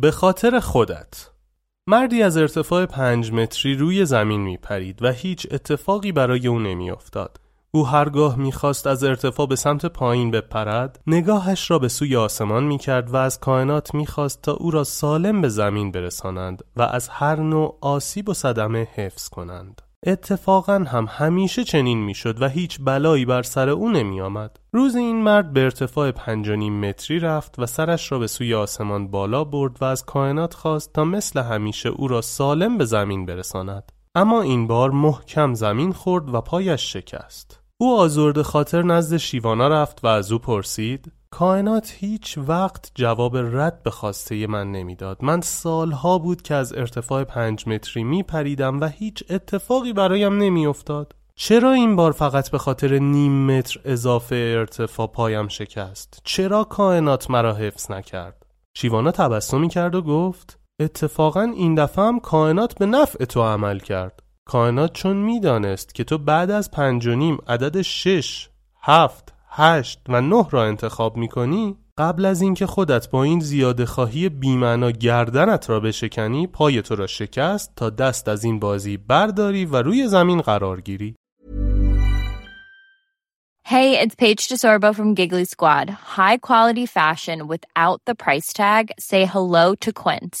به خاطر خودت مردی از ارتفاع پنج متری روی زمین می پرید و هیچ اتفاقی برای او نمی افتاد. او هرگاه می‌خواست از ارتفاع به سمت پایین بپرد نگاهش را به سوی آسمان می کرد و از کائنات می‌خواست تا او را سالم به زمین برسانند و از هر نوع آسیب و صدمه حفظ کنند اتفاقا هم همیشه چنین می‌شد و هیچ بلایی بر سر او نمی آمد. روز این مرد به ارتفاع پنجانیم متری رفت و سرش را به سوی آسمان بالا برد و از کائنات خواست تا مثل همیشه او را سالم به زمین برساند. اما این بار محکم زمین خورد و پایش شکست. او آزرد خاطر نزد شیوانا رفت و از او پرسید کائنات هیچ وقت جواب رد به خواسته من نمی‌داد. من سالها بود که از ارتفاع پنج متری می پریدم و هیچ اتفاقی برایم نمیافتاد. چرا این بار فقط به خاطر نیم متر اضافه ارتفاع پایم شکست؟ چرا کائنات مرا حفظ نکرد؟ شیوانا تبسمی کرد و گفت اتفاقا این دفعه هم کائنات به نفع تو عمل کرد. کائنات چون می‌دانست که تو بعد از پنج و نیم عدد شش، هفت، هشت و نه را انتخاب می کنی قبل از اینکه خودت با این زیاده خواهی بیمعنا گردنت را بشکنی پای تو را شکست تا دست از این بازی برداری و روی زمین قرار گیری Hey, it's Paige DeSorbo from Giggly Squad. High quality fashion without the price tag. Say hello to Quince.